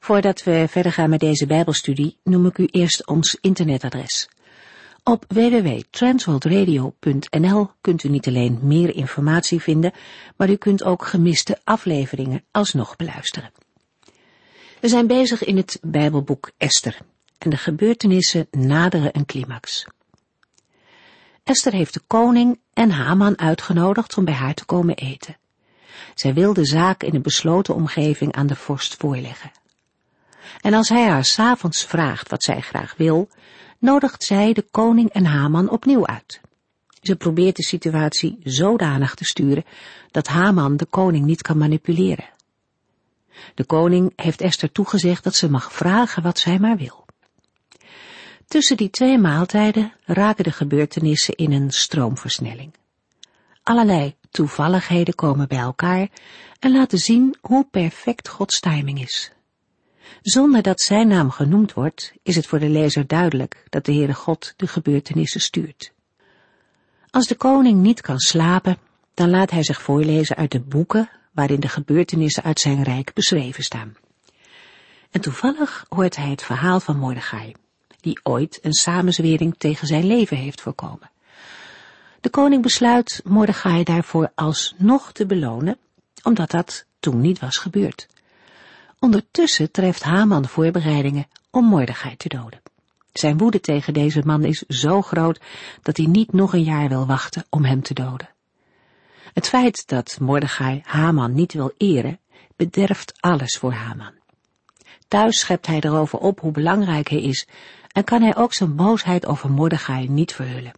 Voordat we verder gaan met deze Bijbelstudie, noem ik u eerst ons internetadres. Op www.transworldradio.nl kunt u niet alleen meer informatie vinden, maar u kunt ook gemiste afleveringen alsnog beluisteren. We zijn bezig in het Bijbelboek Esther en de gebeurtenissen naderen een climax. Esther heeft de koning en Haman uitgenodigd om bij haar te komen eten. Zij wil de zaak in een besloten omgeving aan de vorst voorleggen. En als hij haar s'avonds vraagt wat zij graag wil, nodigt zij de koning en Haman opnieuw uit. Ze probeert de situatie zodanig te sturen dat Haman de koning niet kan manipuleren. De koning heeft Esther toegezegd dat ze mag vragen wat zij maar wil. Tussen die twee maaltijden raken de gebeurtenissen in een stroomversnelling. Allerlei toevalligheden komen bij elkaar en laten zien hoe perfect Gods timing is. Zonder dat zijn naam genoemd wordt, is het voor de lezer duidelijk dat de Heere God de gebeurtenissen stuurt. Als de koning niet kan slapen, dan laat hij zich voorlezen uit de boeken waarin de gebeurtenissen uit zijn rijk beschreven staan. En toevallig hoort hij het verhaal van Mordechai, die ooit een samenzwering tegen zijn leven heeft voorkomen. De koning besluit Mordechai daarvoor alsnog te belonen, omdat dat toen niet was gebeurd. Ondertussen treft Haman voorbereidingen om Mordechai te doden. Zijn woede tegen deze man is zo groot dat hij niet nog een jaar wil wachten om hem te doden. Het feit dat Mordechai Haman niet wil eren, bederft alles voor Haman. Thuis schept hij erover op hoe belangrijk hij is en kan hij ook zijn boosheid over Mordechai niet verhullen.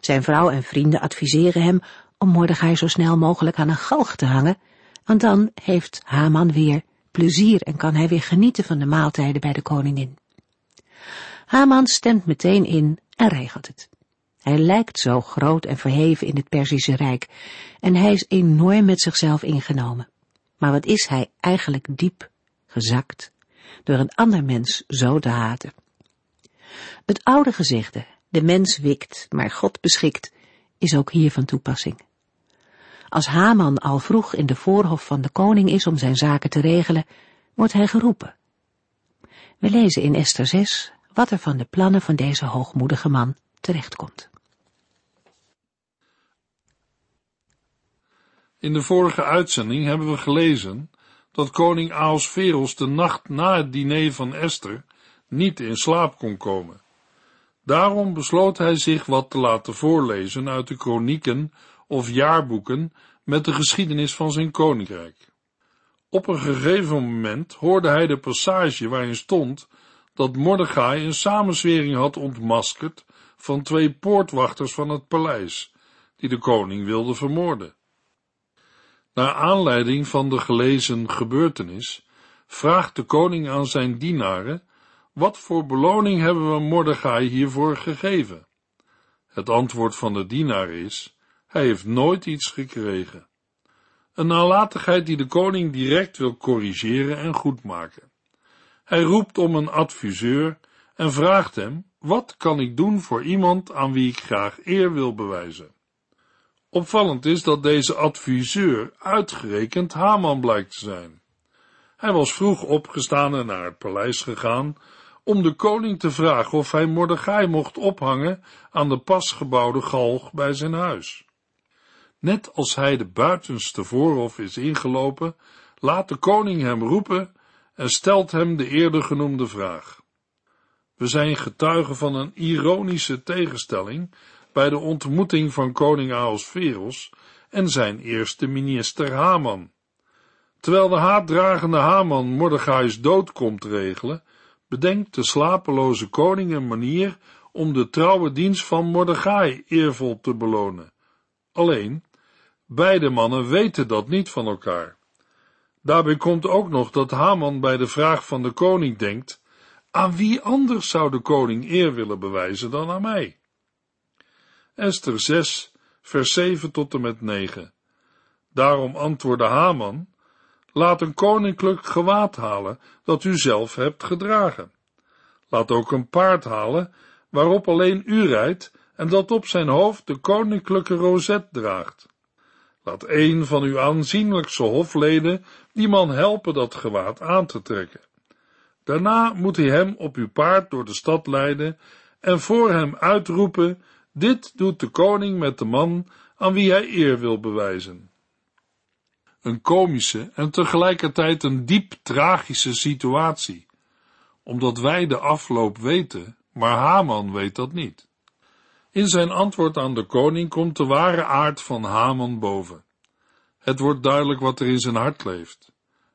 Zijn vrouw en vrienden adviseren hem om Mordechai zo snel mogelijk aan een galg te hangen, want dan heeft Haman weer plezier en kan hij weer genieten van de maaltijden bij de koningin. Haman stemt meteen in en regelt het. Hij lijkt zo groot en verheven in het Perzische Rijk en hij is enorm met zichzelf ingenomen. Maar wat is hij eigenlijk diep gezakt door een ander mens zo te haten? Het oude gezegde, de mens wikt, maar God beschikt, is ook hier van toepassing. Als Haman al vroeg in de voorhof van de koning is om zijn zaken te regelen, wordt hij geroepen. We lezen in Esther 6 wat er van de plannen van deze hoogmoedige man terechtkomt. In de vorige uitzending hebben we gelezen dat koning Ahasveros de nacht na het diner van Esther niet in slaap kon komen. Daarom besloot hij zich wat te laten voorlezen uit de kronieken of jaarboeken met de geschiedenis van zijn koninkrijk. Op een gegeven moment hoorde hij de passage waarin stond dat Mordechai een samenzwering had ontmaskerd van twee poortwachters van het paleis, die de koning wilden vermoorden. Naar aanleiding van de gelezen gebeurtenis vraagt de koning aan zijn dienaren, wat voor beloning hebben we Mordechai hiervoor gegeven? Het antwoord van de dienaar is, hij heeft nooit iets gekregen. Een nalatigheid die de koning direct wil corrigeren en goedmaken. Hij roept om een adviseur en vraagt hem, wat kan ik doen voor iemand aan wie ik graag eer wil bewijzen? Opvallend is dat deze adviseur uitgerekend Haman blijkt te zijn. Hij was vroeg opgestaan en naar het paleis gegaan om de koning te vragen of hij Mordechai mocht ophangen aan de pas gebouwde galg bij zijn huis. Net als hij de buitenste voorhof is ingelopen, laat de koning hem roepen en stelt hem de eerder genoemde vraag. We zijn getuigen van een ironische tegenstelling bij de ontmoeting van koning Ahasveros en zijn eerste minister Haman. Terwijl de haatdragende Haman Mordechai's dood komt regelen, bedenkt de slapeloze koning een manier om de trouwe dienst van Mordechai eervol te belonen. Alleen, beide mannen weten dat niet van elkaar. Daarbij komt ook nog dat Haman bij de vraag van de koning denkt Aan wie anders zou de koning eer willen bewijzen dan aan mij? Esther 6, vers 7 tot en met 9. Daarom antwoordde Haman, laat een koninklijk gewaad halen dat u zelf hebt gedragen. Laat ook een paard halen waarop alleen u rijdt en dat op zijn hoofd de koninklijke rozet draagt. Laat een van uw aanzienlijkste hofleden die man helpen dat gewaad aan te trekken. Daarna moet hij hem op uw paard door de stad leiden en voor hem uitroepen, dit doet de koning met de man aan wie hij eer wil bewijzen. Een komische en tegelijkertijd een diep tragische situatie, omdat wij de afloop weten, maar Haman weet dat niet. In zijn antwoord aan de koning komt de ware aard van Haman boven. Het wordt duidelijk wat er in zijn hart leeft.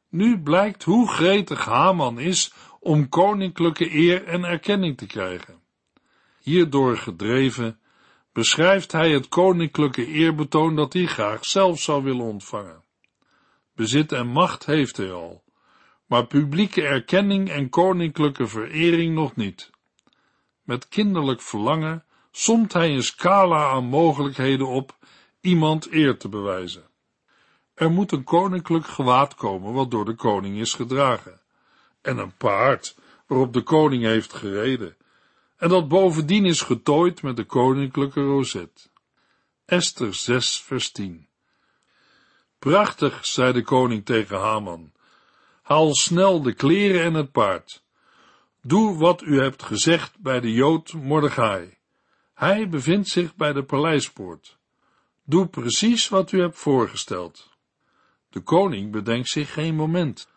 Nu blijkt hoe gretig Haman is om koninklijke eer en erkenning te krijgen. Hierdoor gedreven beschrijft hij het koninklijke eerbetoon dat hij graag zelf zou willen ontvangen. Bezit en macht heeft hij al, maar publieke erkenning en koninklijke verering nog niet. Met kinderlijk verlangen somt hij een scala aan mogelijkheden op iemand eer te bewijzen. Er moet een koninklijk gewaad komen wat door de koning is gedragen, en een paard waarop de koning heeft gereden, en dat bovendien is getooid met de koninklijke rozet. Esther 6 vers 10 Prachtig, zei de koning tegen Haman, haal snel de kleren en het paard. Doe wat u hebt gezegd bij de Jood Mordechai. Hij bevindt zich bij de paleispoort. Doe precies wat u hebt voorgesteld. De koning bedenkt zich geen moment,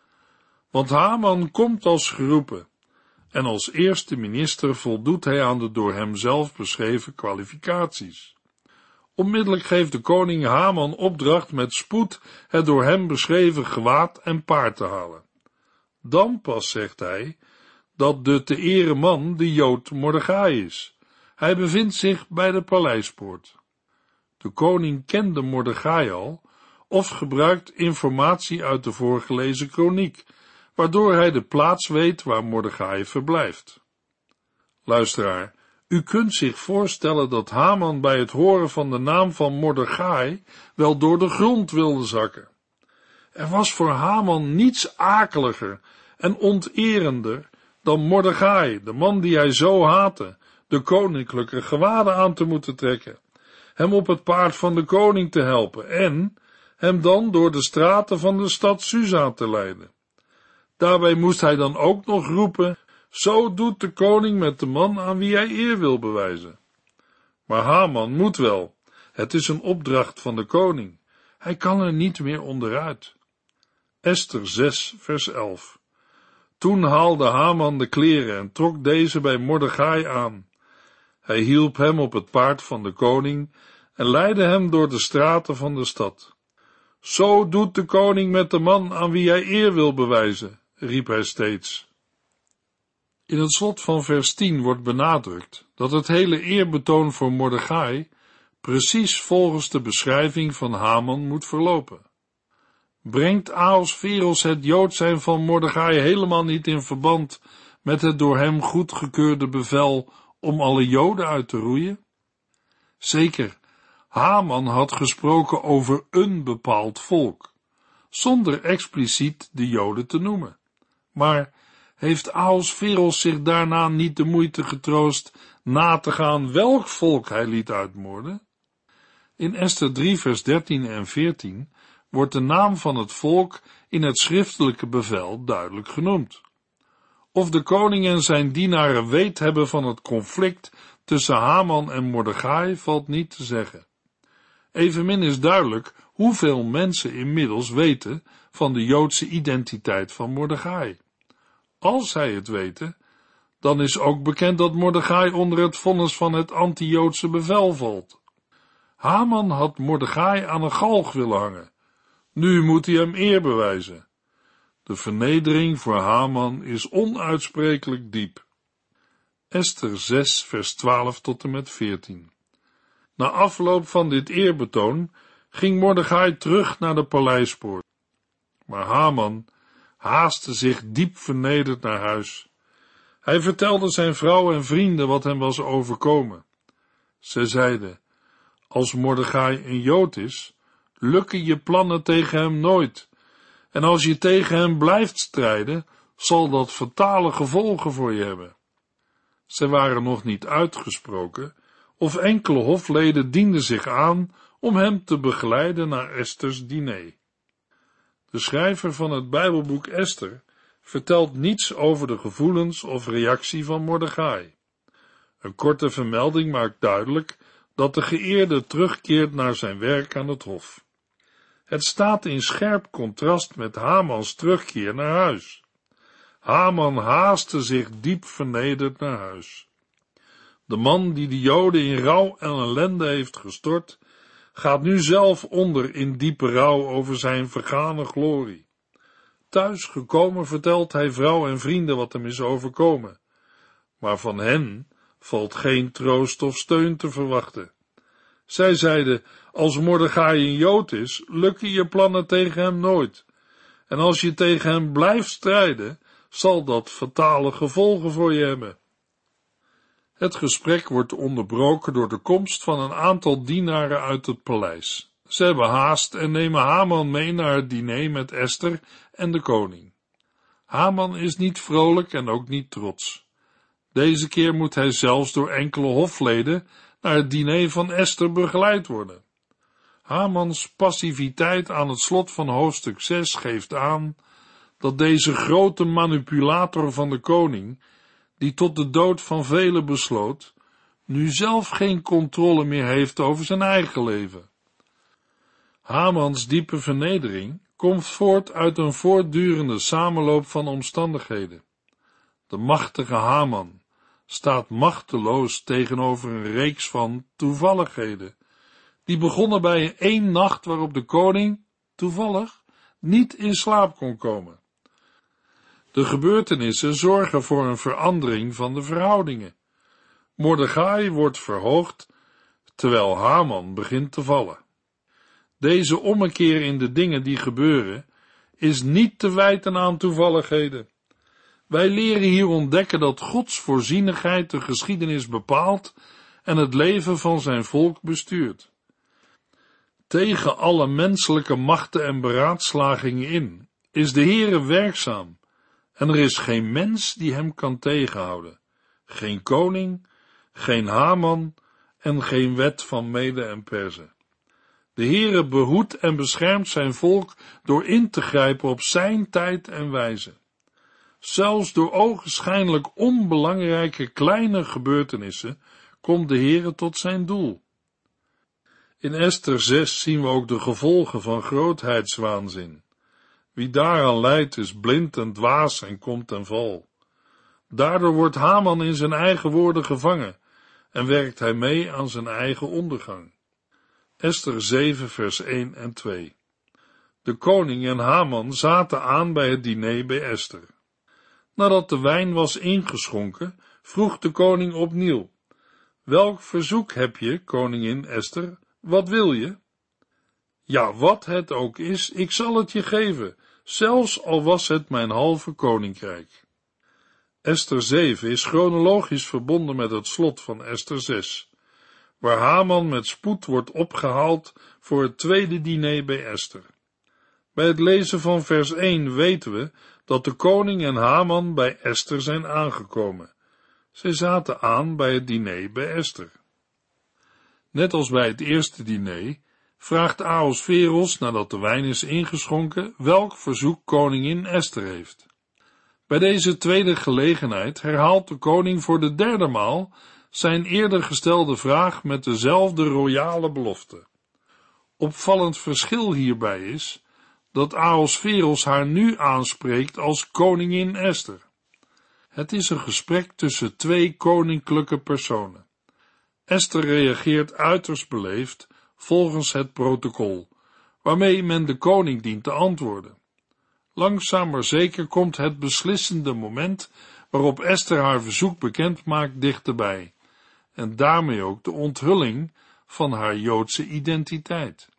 want Haman komt als geroepen, en als eerste minister voldoet hij aan de door hem zelf beschreven kwalificaties. Onmiddellijk geeft de koning Haman opdracht met spoed het door hem beschreven gewaad en paard te halen. Dan pas zegt hij dat de te ere man de Jood Mordechai is. Hij bevindt zich bij de paleispoort. De koning kende Mordechai al, of gebruikt informatie uit de voorgelezen kroniek, waardoor hij de plaats weet waar Mordechai verblijft. Luisteraar, u kunt zich voorstellen dat Haman bij het horen van de naam van Mordechai wel door de grond wilde zakken. Er was voor Haman niets akeliger en onterender dan Mordechai, de man die hij zo haatte, de koninklijke gewaden aan te moeten trekken, hem op het paard van de koning te helpen en hem dan door de straten van de stad Susa te leiden. Daarbij moest hij dan ook nog roepen, zo doet de koning met de man aan wie hij eer wil bewijzen. Maar Haman moet wel, het is een opdracht van de koning, hij kan er niet meer onderuit. Esther 6 vers 11 Toen haalde Haman de kleren en trok deze bij Mordechai aan. Hij hielp hem op het paard van de koning en leidde hem door de straten van de stad. Zo doet de koning met de man aan wie hij eer wil bewijzen, riep hij steeds. In het slot van vers 10 wordt benadrukt dat het hele eerbetoon voor Mordechai precies volgens de beschrijving van Haman moet verlopen. Brengt Veros het Jood zijn van Mordechai helemaal niet in verband met het door hem goedgekeurde bevel om alle Joden uit te roeien? Zeker, Haman had gesproken over een bepaald volk, zonder expliciet de Joden te noemen. Maar heeft Veros zich daarna niet de moeite getroost na te gaan welk volk hij liet uitmoorden? In Esther 3 vers 13 en 14 wordt de naam van het volk in het schriftelijke bevel duidelijk genoemd. Of de koning en zijn dienaren weet hebben van het conflict tussen Haman en Mordechai valt niet te zeggen. Evenmin is duidelijk hoeveel mensen inmiddels weten van de Joodse identiteit van Mordechai. Als zij het weten, dan is ook bekend dat Mordechai onder het vonnis van het anti-Joodse bevel valt. Haman had Mordechai aan een galg willen hangen. Nu moet hij hem eer bewijzen. De vernedering voor Haman is onuitsprekelijk diep. Esther 6, vers 12 tot en met 14. Na afloop van dit eerbetoon ging Mordechai terug naar de paleispoort. Maar Haman haastte zich diep vernederd naar huis. Hij vertelde zijn vrouw en vrienden wat hem was overkomen. Ze zeiden, als Mordechai een Jood is, lukken je plannen tegen hem nooit. En als je tegen hem blijft strijden, zal dat fatale gevolgen voor je hebben. Ze waren nog niet uitgesproken, of enkele hofleden dienden zich aan om hem te begeleiden naar Esters diner. De schrijver van het Bijbelboek Esther vertelt niets over de gevoelens of reactie van Mordechai. Een korte vermelding maakt duidelijk dat de geëerde terugkeert naar zijn werk aan het hof. Het staat in scherp contrast met Hamans terugkeer naar huis. Haman haastte zich diep vernederd naar huis. De man die de Joden in rouw en ellende heeft gestort, gaat nu zelf onder in diepe rouw over zijn vergane glorie. Thuis gekomen vertelt hij vrouw en vrienden wat hem is overkomen, maar van hen valt geen troost of steun te verwachten. Zij zeiden, als Mordechai een Jood is, lukken je plannen tegen hem nooit. En als je tegen hem blijft strijden, zal dat fatale gevolgen voor je hebben. Het gesprek wordt onderbroken door de komst van een aantal dienaren uit het paleis. Ze hebben haast en nemen Haman mee naar het diner met Esther en de koning. Haman is niet vrolijk en ook niet trots. Deze keer moet hij zelfs door enkele hofleden naar het diner van Esther begeleid worden. Hamans passiviteit aan het slot van hoofdstuk 6 geeft aan dat deze grote manipulator van de koning, die tot de dood van velen besloot, nu zelf geen controle meer heeft over zijn eigen leven. Hamans diepe vernedering komt voort uit een voortdurende samenloop van omstandigheden. De machtige Haman staat machteloos tegenover een reeks van toevalligheden, die begonnen bij één nacht waarop de koning, toevallig, niet in slaap kon komen. De gebeurtenissen zorgen voor een verandering van de verhoudingen. Mordechai wordt verhoogd, terwijl Haman begint te vallen. Deze ommekeer in de dingen die gebeuren, is niet te wijten aan toevalligheden. Wij leren hier ontdekken dat Gods voorzienigheid de geschiedenis bepaalt en het leven van zijn volk bestuurt. Tegen alle menselijke machten en beraadslagingen in is de Heere werkzaam en er is geen mens die hem kan tegenhouden, geen koning, geen Haman en geen wet van Mede en Perzen. De Heere behoedt en beschermt zijn volk door in te grijpen op zijn tijd en wijze. Zelfs door ogenschijnlijk onbelangrijke kleine gebeurtenissen komt de Heere tot zijn doel. In Esther 6 zien we ook de gevolgen van grootheidswaanzin. Wie daaraan leidt is blind en dwaas en komt ten val. Daardoor wordt Haman in zijn eigen woorden gevangen en werkt hij mee aan zijn eigen ondergang. Esther 7 vers 1 en 2 De koning en Haman zaten aan bij het diner bij Esther. Nadat de wijn was ingeschonken, vroeg de koning opnieuw, Welk verzoek heb je, koningin Esther, wat wil je? Ja, wat het ook is, ik zal het je geven, zelfs al was het mijn halve koninkrijk. Esther 7 is chronologisch verbonden met het slot van Esther 6, waar Haman met spoed wordt opgehaald voor het tweede diner bij Esther. Bij het lezen van vers 1 weten we dat de koning en Haman bij Esther zijn aangekomen. Zij zaten aan bij het diner bij Esther. Net als bij het eerste diner vraagt Ahasveros, nadat de wijn is ingeschonken, welk verzoek koningin Esther heeft. Bij deze tweede gelegenheid herhaalt de koning voor de derde maal zijn eerder gestelde vraag met dezelfde royale belofte. Opvallend verschil hierbij is dat Ahasveros haar nu aanspreekt als koningin Esther. Het is een gesprek tussen twee koninklijke personen. Esther reageert uiterst beleefd volgens het protocol, waarmee men de koning dient te antwoorden. Langzaam maar zeker komt het beslissende moment waarop Esther haar verzoek bekend maakt dichterbij, en daarmee ook de onthulling van haar Joodse identiteit.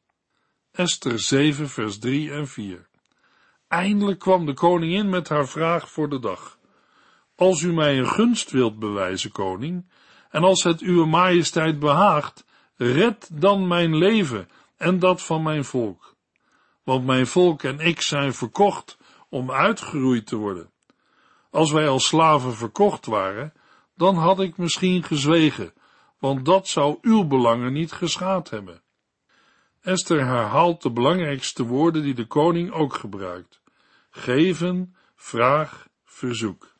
Esther 7 vers 3 en 4 Eindelijk kwam de koningin met haar vraag voor de dag. Als u mij een gunst wilt bewijzen, koning, en als het uw majesteit behaagt, red dan mijn leven en dat van mijn volk. Want mijn volk en ik zijn verkocht om uitgeroeid te worden. Als wij als slaven verkocht waren, dan had ik misschien gezwegen, want dat zou uw belangen niet geschaad hebben. Esther herhaalt de belangrijkste woorden die de koning ook gebruikt. Geven, vraag, verzoek.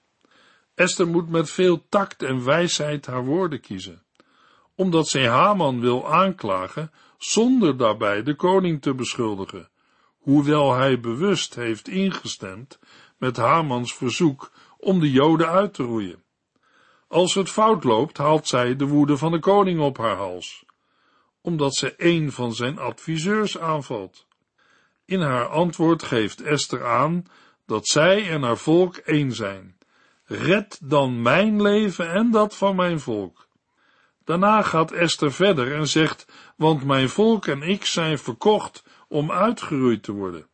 Esther moet met veel tact en wijsheid haar woorden kiezen, omdat zij Haman wil aanklagen zonder daarbij de koning te beschuldigen, hoewel hij bewust heeft ingestemd met Hamans verzoek om de Joden uit te roeien. Als het fout loopt, haalt zij de woede van de koning op haar hals, omdat ze een van zijn adviseurs aanvalt. In haar antwoord geeft Esther aan dat zij en haar volk één zijn. Red dan mijn leven en dat van mijn volk. Daarna gaat Esther verder en zegt, want mijn volk en ik zijn verkocht om uitgeroeid te worden.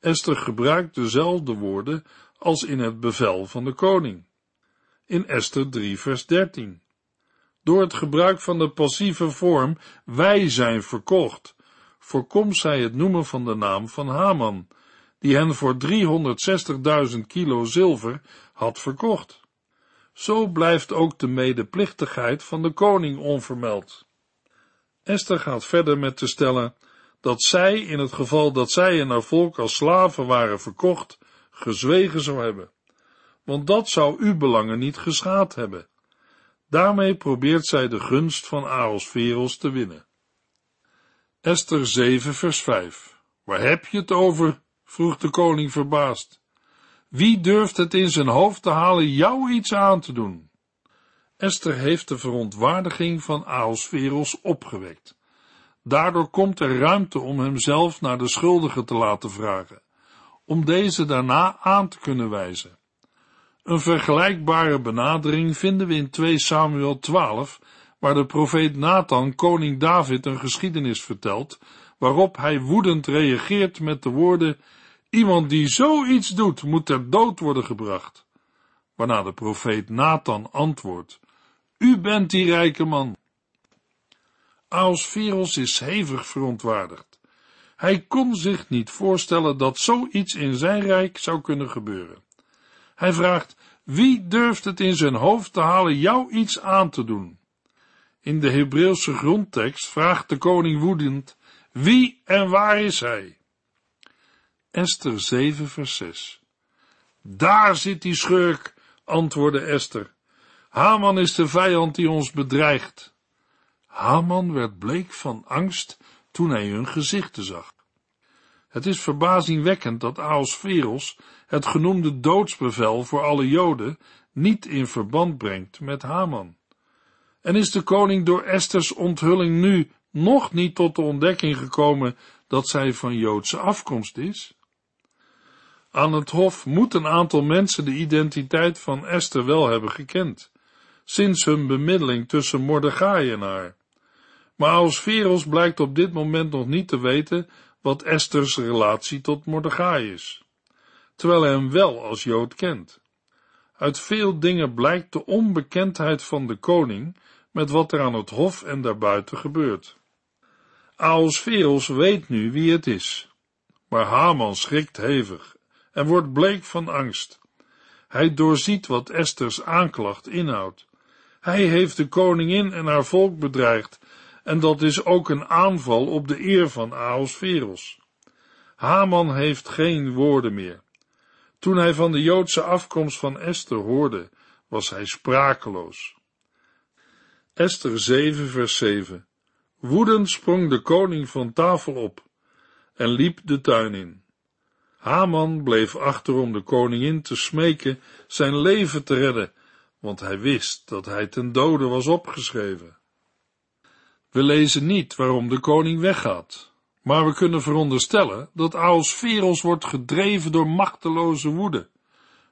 Esther gebruikt dezelfde woorden als in het bevel van de koning. In Esther 3 vers 13. Door het gebruik van de passieve vorm wij zijn verkocht, voorkomt zij het noemen van de naam van Haman, die hen voor 360.000 kilo zilver had verkocht. Zo blijft ook de medeplichtigheid van de koning onvermeld. Esther gaat verder met te stellen dat zij, in het geval dat zij en haar volk als slaven waren verkocht, gezwegen zou hebben, want dat zou uw belangen niet geschaad hebben. Daarmee probeert zij de gunst van Ahasveros te winnen. Esther 7 vers 5 Waar heb je het over? vroeg de koning verbaasd. Wie durft het in zijn hoofd te halen jou iets aan te doen? Esther heeft de verontwaardiging van Ahasveros opgewekt. Daardoor komt er ruimte om hemzelf naar de schuldige te laten vragen, om deze daarna aan te kunnen wijzen. Een vergelijkbare benadering vinden we in 2 Samuel 12, waar de profeet Nathan koning David een geschiedenis vertelt, waarop hij woedend reageert met de woorden: Iemand die zoiets doet, moet ter dood worden gebracht. Waarna de profeet Nathan antwoordt: U bent die rijke man. Aosferos is hevig verontwaardigd. Hij kon zich niet voorstellen dat zoiets in zijn rijk zou kunnen gebeuren. Hij vraagt, wie durft het in zijn hoofd te halen jou iets aan te doen? In de Hebreeuwse grondtekst vraagt de koning woedend, wie en waar is hij? Esther 7 vers 6 Daar zit die schurk, antwoordde Esther. Haman is de vijand die ons bedreigt. Haman werd bleek van angst toen hij hun gezichten zag. Het is verbazingwekkend dat Aosferos het genoemde doodsbevel voor alle Joden niet in verband brengt met Haman. En is de koning door Esters onthulling nu nog niet tot de ontdekking gekomen dat zij van Joodse afkomst is? Aan het hof moet een aantal mensen de identiteit van Esther wel hebben gekend, sinds hun bemiddeling tussen Mordechai en haar. Maar Aosferos blijkt op dit moment nog niet te weten wat Esther's relatie tot Mordechai is, terwijl hij hem wel als Jood kent. Uit veel dingen blijkt de onbekendheid van de koning met wat er aan het hof en daarbuiten gebeurt. Aosferos weet nu wie het is, maar Haman schrikt hevig en wordt bleek van angst. Hij doorziet wat Esther's aanklacht inhoudt. Hij heeft de koningin en haar volk bedreigd en dat is ook een aanval op de eer van Ahasveros. Haman heeft geen woorden meer. Toen hij van de Joodse afkomst van Esther hoorde, was hij sprakeloos. Esther 7 vers 7 Woedend sprong de koning van tafel op en liep de tuin in. Haman bleef achter om de koningin te smeken zijn leven te redden, want hij wist dat hij ten dode was opgeschreven. We lezen niet waarom de koning weggaat, maar we kunnen veronderstellen dat Aosferos wordt gedreven door machteloze woede,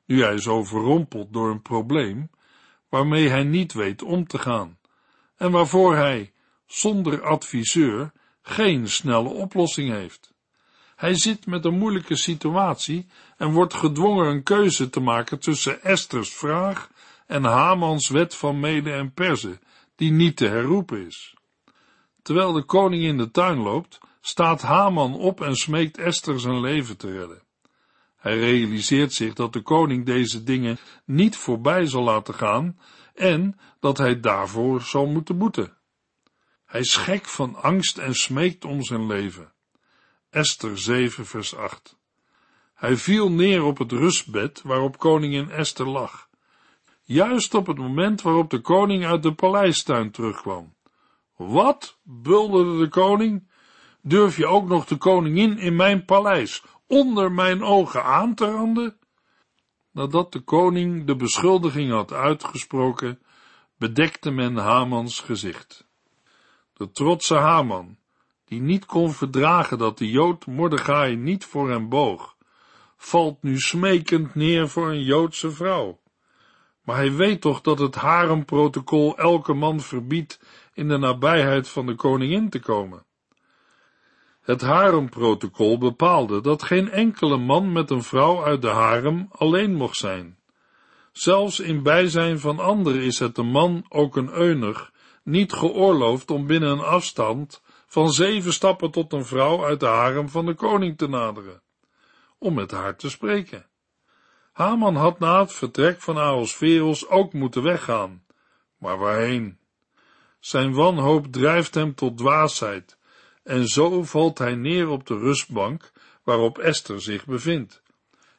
nu hij is overrompeld door een probleem waarmee hij niet weet om te gaan en waarvoor hij, zonder adviseur, geen snelle oplossing heeft. Hij zit met een moeilijke situatie en wordt gedwongen een keuze te maken tussen Esther's vraag en Hamans wet van Mede en Perze, die niet te herroepen is. Terwijl de koning in de tuin loopt, staat Haman op en smeekt Esther zijn leven te redden. Hij realiseert zich dat de koning deze dingen niet voorbij zal laten gaan en dat hij daarvoor zal moeten boeten. Hij is gek van angst en smeekt om zijn leven. Esther 7 vers 8 Hij viel neer op het rustbed waarop koningin Esther lag. Juist op het moment waarop de koning uit de paleistuin terugkwam. Wat? bulderde de koning. Durf je ook nog de koningin in mijn paleis onder mijn ogen aan te randen? Nadat de koning de beschuldiging had uitgesproken, bedekte men Hamans gezicht. De trotse Haman, die niet kon verdragen dat de Jood Mordechai niet voor hem boog, valt nu smekend neer voor een Joodse vrouw. Maar hij weet toch dat het haremprotocol elke man verbiedt in de nabijheid van de koningin te komen. Het haremprotocol bepaalde dat geen enkele man met een vrouw uit de harem alleen mocht zijn. Zelfs in bijzijn van anderen is het de man, ook een eunuch, niet geoorloofd om binnen een afstand van zeven stappen tot een vrouw uit de harem van de koning te naderen, om met haar te spreken. Haman had na het vertrek van Ahasveros ook moeten weggaan, maar waarheen? Zijn wanhoop drijft hem tot dwaasheid, en zo valt hij neer op de rustbank waarop Esther zich bevindt,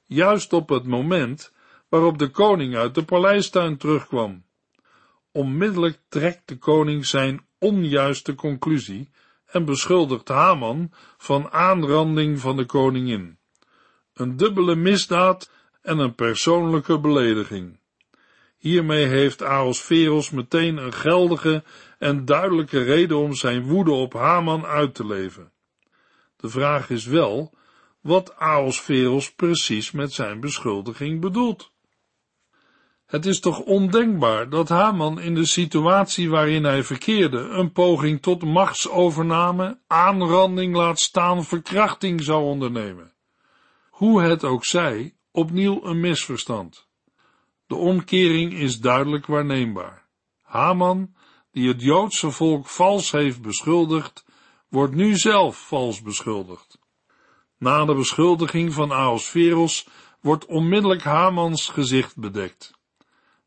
juist op het moment waarop de koning uit de paleistuin terugkwam. Onmiddellijk trekt de koning zijn onjuiste conclusie en beschuldigt Haman van aanranding van de koningin. Een dubbele misdaad en een persoonlijke belediging. Hiermee heeft Ahasveros meteen een geldige en duidelijke reden om zijn woede op Haman uit te leven. De vraag is wel wat Ahasveros precies met zijn beschuldiging bedoelt. Het is toch ondenkbaar dat Haman in de situatie waarin hij verkeerde een poging tot machtsovername, aanranding laat staan, verkrachting zou ondernemen. Hoe het ook zij, opnieuw een misverstand. De omkering is duidelijk waarneembaar. Haman, die het Joodse volk vals heeft beschuldigd, wordt nu zelf vals beschuldigd. Na de beschuldiging van Ahasveros wordt onmiddellijk Hamans gezicht bedekt.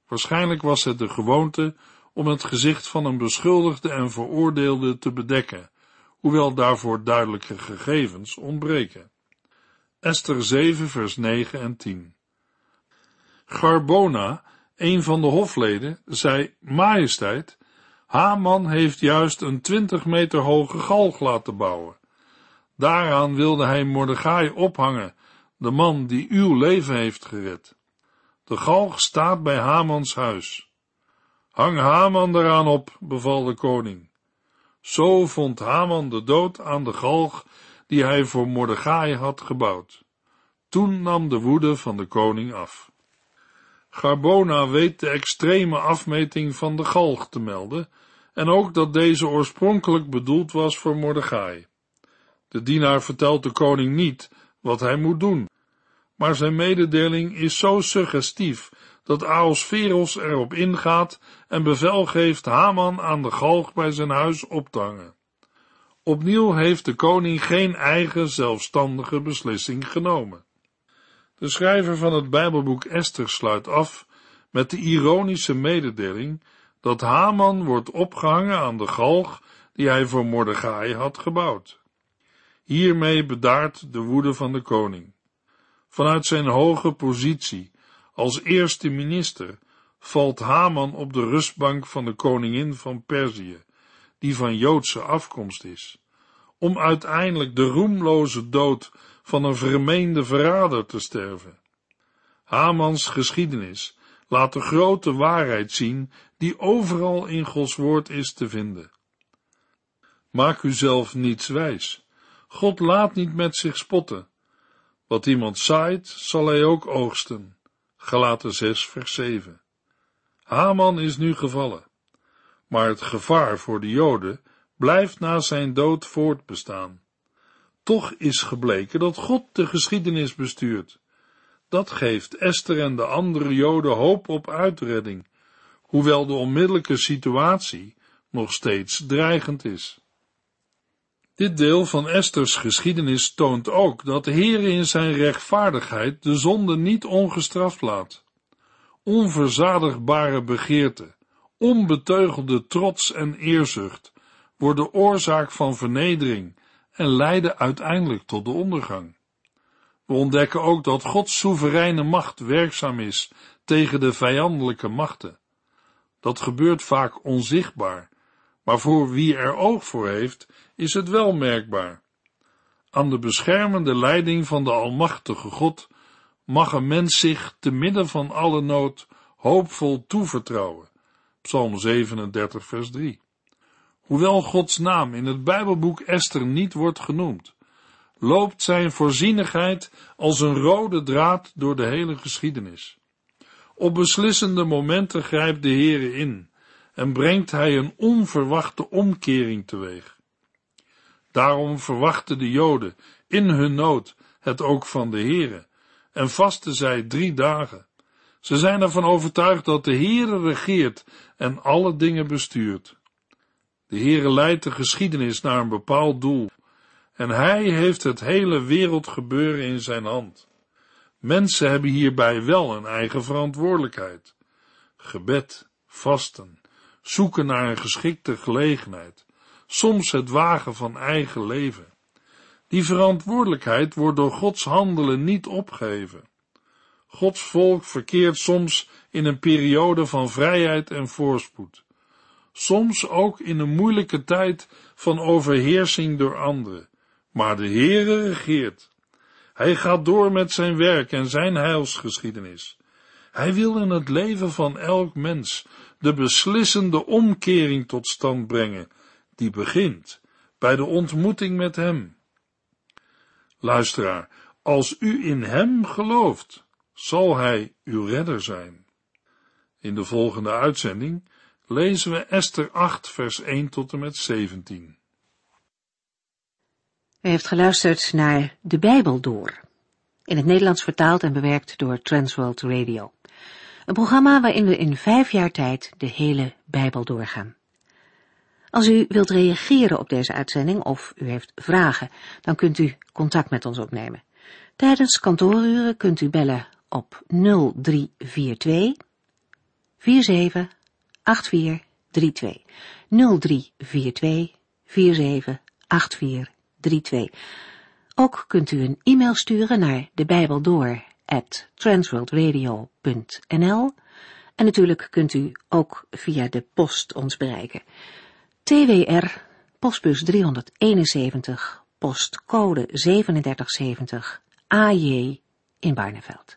Waarschijnlijk was het de gewoonte om het gezicht van een beschuldigde en veroordeelde te bedekken, hoewel daarvoor duidelijke gegevens ontbreken. Esther 7 vers 9 en 10 Garbona, een van de hofleden, zei, majesteit, Haman heeft juist een twintig meter hoge galg laten bouwen. Daaraan wilde hij Mordechai ophangen, de man die uw leven heeft gered. De galg staat bij Hamans huis. Hang Haman eraan op, beval de koning. Zo vond Haman de dood aan de galg die hij voor Mordechai had gebouwd. Toen nam de woede van de koning af. Garbona weet de extreme afmeting van de galg te melden en ook dat deze oorspronkelijk bedoeld was voor Mordechai. De dienaar vertelt de koning niet wat hij moet doen, maar zijn mededeling is zo suggestief dat Aosferos erop ingaat en bevel geeft Haman aan de galg bij zijn huis op te hangen. Opnieuw heeft de koning geen eigen zelfstandige beslissing genomen. De schrijver van het Bijbelboek Esther sluit af met de ironische mededeling dat Haman wordt opgehangen aan de galg die hij voor Mordechai had gebouwd. Hiermee bedaart de woede van de koning. Vanuit zijn hoge positie als eerste minister valt Haman op de rustbank van de koningin van Perzië, die van Joodse afkomst is, om uiteindelijk de roemloze dood van een vermeende verrader te sterven. Hamans geschiedenis laat de grote waarheid zien die overal in Gods woord is te vinden. Maak uzelf niets wijs. God laat niet met zich spotten. Wat iemand zaait, zal hij ook oogsten. Galaten 6 vers 7. Haman is nu gevallen. Maar het gevaar voor de Joden blijft na zijn dood voortbestaan. Toch is gebleken dat God de geschiedenis bestuurt. Dat geeft Esther en de andere Joden hoop op uitredding, hoewel de onmiddellijke situatie nog steeds dreigend is. Dit deel van Esters geschiedenis toont ook dat de Heer in zijn rechtvaardigheid de zonde niet ongestraft laat. Onverzadigbare begeerte, onbeteugelde trots en eerzucht worden oorzaak van vernedering en leiden uiteindelijk tot de ondergang. We ontdekken ook dat Gods soevereine macht werkzaam is tegen de vijandelijke machten. Dat gebeurt vaak onzichtbaar, maar voor wie er oog voor heeft, is het wel merkbaar. Aan de beschermende leiding van de Almachtige God mag een mens zich te midden van alle nood hoopvol toevertrouwen. Psalm 37, vers 3. Hoewel Gods naam in het Bijbelboek Esther niet wordt genoemd, loopt zijn voorzienigheid als een rode draad door de hele geschiedenis. Op beslissende momenten grijpt de Heere in en brengt hij een onverwachte omkering teweeg. Daarom verwachten de Joden in hun nood het ook van de Heere en vasten zij drie dagen. Ze zijn ervan overtuigd dat de Heere regeert en alle dingen bestuurt. De Heere leidt de geschiedenis naar een bepaald doel en Hij heeft het hele wereldgebeuren in zijn hand. Mensen hebben hierbij wel een eigen verantwoordelijkheid. Gebed, vasten, zoeken naar een geschikte gelegenheid, soms het wagen van eigen leven. Die verantwoordelijkheid wordt door Gods handelen niet opgegeven. Gods volk verkeert soms in een periode van vrijheid en voorspoed, soms ook in een moeilijke tijd van overheersing door anderen, maar de Heere regeert. Hij gaat door met zijn werk en zijn heilsgeschiedenis. Hij wil in het leven van elk mens de beslissende omkering tot stand brengen, die begint bij de ontmoeting met Hem. Luisteraar, als u in Hem gelooft, zal Hij uw redder zijn. In de volgende uitzending lezen we Esther 8, vers 1 tot en met 17. U heeft geluisterd naar De Bijbel Door, in het Nederlands vertaald en bewerkt door Transworld Radio. Een programma waarin we in vijf jaar tijd de hele Bijbel doorgaan. Als u wilt reageren op deze uitzending of u heeft vragen, dan kunt u contact met ons opnemen. Tijdens kantooruren kunt u bellen op 0342 47 8432 0342 47 8432. Ook kunt u een e-mail sturen naar de en natuurlijk kunt u ook via de post ons bereiken. TWR, postbus 371, postcode 3770, AJ in Barneveld.